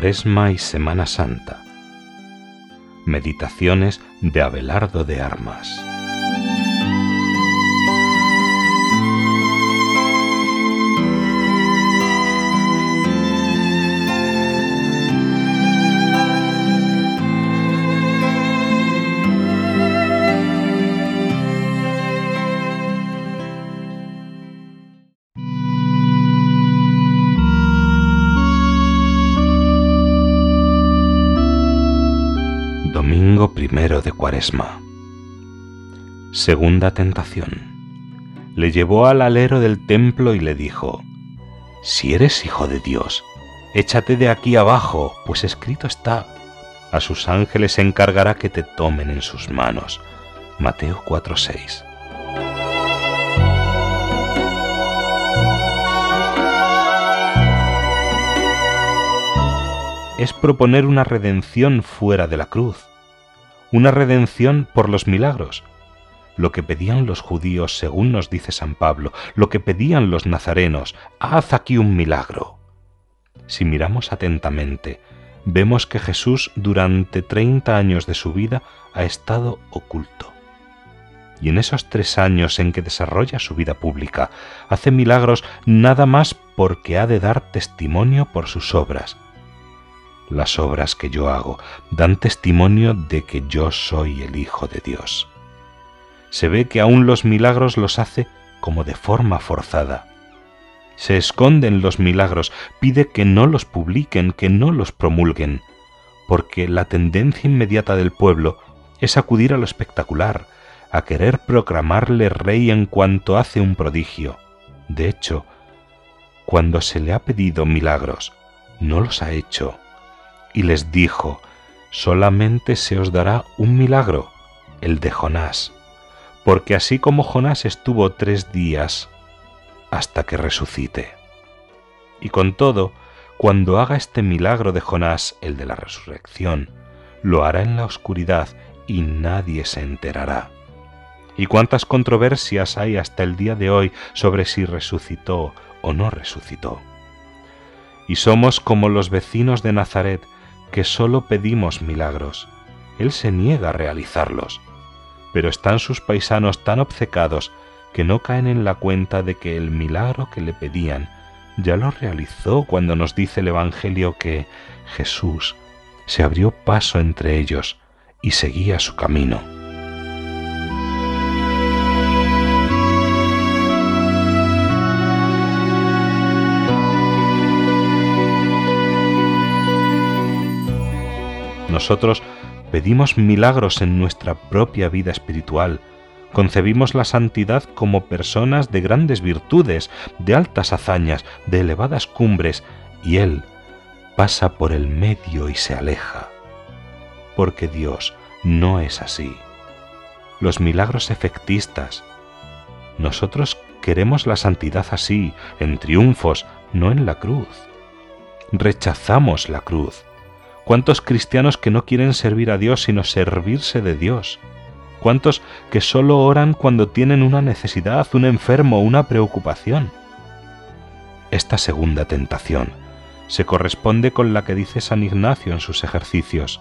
Cuaresma y Semana Santa. Meditaciones de Abelardo de Armas. Primero de Cuaresma. Segunda tentación. Le llevó al alero del templo y le dijo, Si eres hijo de Dios, échate de aquí abajo, pues escrito está, a sus ángeles encargará que te tomen en sus manos. Mateo 4:6. es proponer una redención fuera de la cruz, una redención por los milagros, lo que pedían los judíos según nos dice San Pablo, lo que pedían los nazarenos, haz aquí un milagro. Si miramos atentamente, vemos que Jesús durante 30 años de su vida ha estado oculto. Y en esos tres años en que desarrolla su vida pública, hace milagros nada más porque ha de dar testimonio por sus obras, las obras que yo hago dan testimonio de que yo soy el Hijo de Dios. Se ve que aún los milagros los hace como de forma forzada. Se esconden los milagros, pide que no los publiquen, que no los promulguen, porque la tendencia inmediata del pueblo es acudir a lo espectacular, a querer proclamarle rey en cuanto hace un prodigio. De hecho, cuando se le ha pedido milagros, no los ha hecho y les dijo, solamente se os dará un milagro, el de Jonás, porque así como Jonás estuvo tres días hasta que resucite. Y con todo, cuando haga este milagro de Jonás, el de la resurrección, lo hará en la oscuridad y nadie se enterará. ¿Y cuántas controversias hay hasta el día de hoy sobre si resucitó o no resucitó? Y somos como los vecinos de Nazaret, que solo pedimos milagros. Él se niega a realizarlos, pero están sus paisanos tan obcecados que no caen en la cuenta de que el milagro que le pedían ya lo realizó cuando nos dice el Evangelio que Jesús se abrió paso entre ellos y seguía su camino. Nosotros pedimos milagros en nuestra propia vida espiritual, concebimos la santidad como personas de grandes virtudes, de altas hazañas, de elevadas cumbres, y Él pasa por el medio y se aleja. Porque Dios no es así. Los milagros efectistas. Nosotros queremos la santidad así, en triunfos, no en la cruz. Rechazamos la cruz ¿Cuántos cristianos que no quieren servir a Dios sino servirse de Dios? ¿Cuántos que solo oran cuando tienen una necesidad, un enfermo, una preocupación? Esta segunda tentación se corresponde con la que dice San Ignacio en sus ejercicios,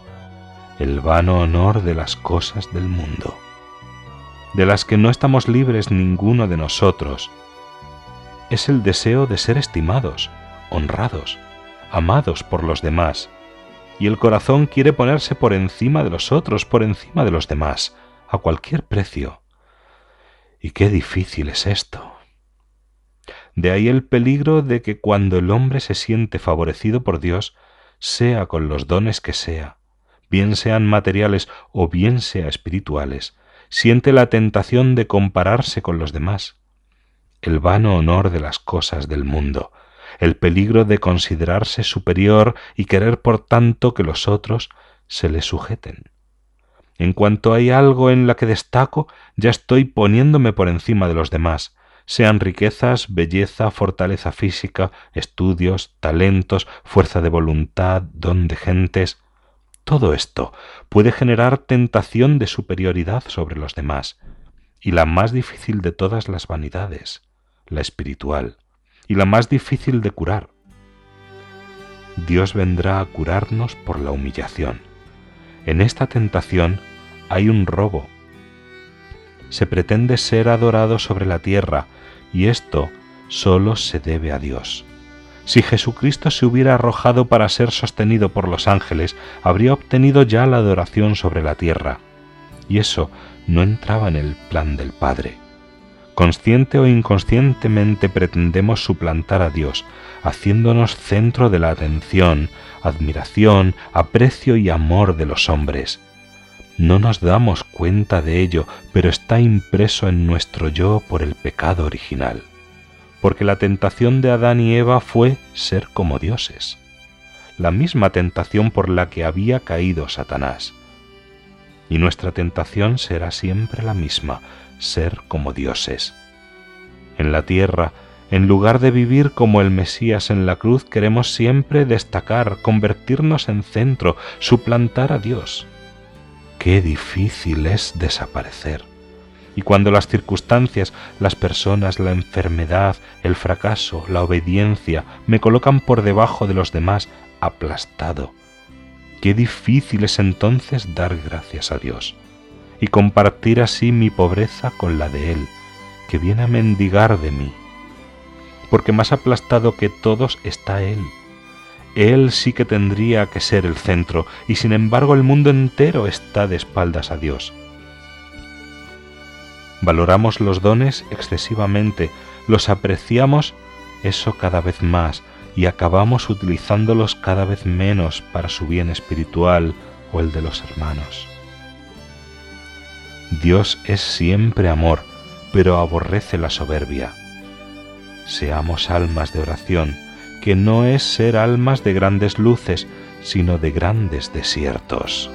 el vano honor de las cosas del mundo, de las que no estamos libres ninguno de nosotros. Es el deseo de ser estimados, honrados, amados por los demás, y el corazón quiere ponerse por encima de los otros, por encima de los demás, a cualquier precio. Y qué difícil es esto. De ahí el peligro de que cuando el hombre se siente favorecido por Dios, sea con los dones que sea, bien sean materiales o bien sea espirituales, siente la tentación de compararse con los demás, el vano honor de las cosas del mundo, el peligro de considerarse superior y querer por tanto que los otros se le sujeten. En cuanto hay algo en la que destaco, ya estoy poniéndome por encima de los demás, sean riquezas, belleza, fortaleza física, estudios, talentos, fuerza de voluntad, don de gentes. Todo esto puede generar tentación de superioridad sobre los demás, y la más difícil de todas las vanidades, la espiritual y la más difícil de curar. Dios vendrá a curarnos por la humillación. En esta tentación hay un robo. Se pretende ser adorado sobre la tierra y esto solo se debe a Dios. Si Jesucristo se hubiera arrojado para ser sostenido por los ángeles, habría obtenido ya la adoración sobre la tierra. Y eso no entraba en el plan del Padre. Consciente o inconscientemente pretendemos suplantar a Dios, haciéndonos centro de la atención, admiración, aprecio y amor de los hombres. No nos damos cuenta de ello, pero está impreso en nuestro yo por el pecado original, porque la tentación de Adán y Eva fue ser como dioses, la misma tentación por la que había caído Satanás. Y nuestra tentación será siempre la misma, ser como dioses. En la tierra, en lugar de vivir como el Mesías en la cruz, queremos siempre destacar, convertirnos en centro, suplantar a Dios. Qué difícil es desaparecer. Y cuando las circunstancias, las personas, la enfermedad, el fracaso, la obediencia me colocan por debajo de los demás, aplastado, qué difícil es entonces dar gracias a Dios y compartir así mi pobreza con la de Él, que viene a mendigar de mí porque más aplastado que todos está Él. Él sí que tendría que ser el centro, y sin embargo el mundo entero está de espaldas a Dios. Valoramos los dones excesivamente, los apreciamos eso cada vez más, y acabamos utilizándolos cada vez menos para su bien espiritual o el de los hermanos. Dios es siempre amor, pero aborrece la soberbia seamos almas de oración, que no es ser almas de grandes luces, sino de grandes desiertos.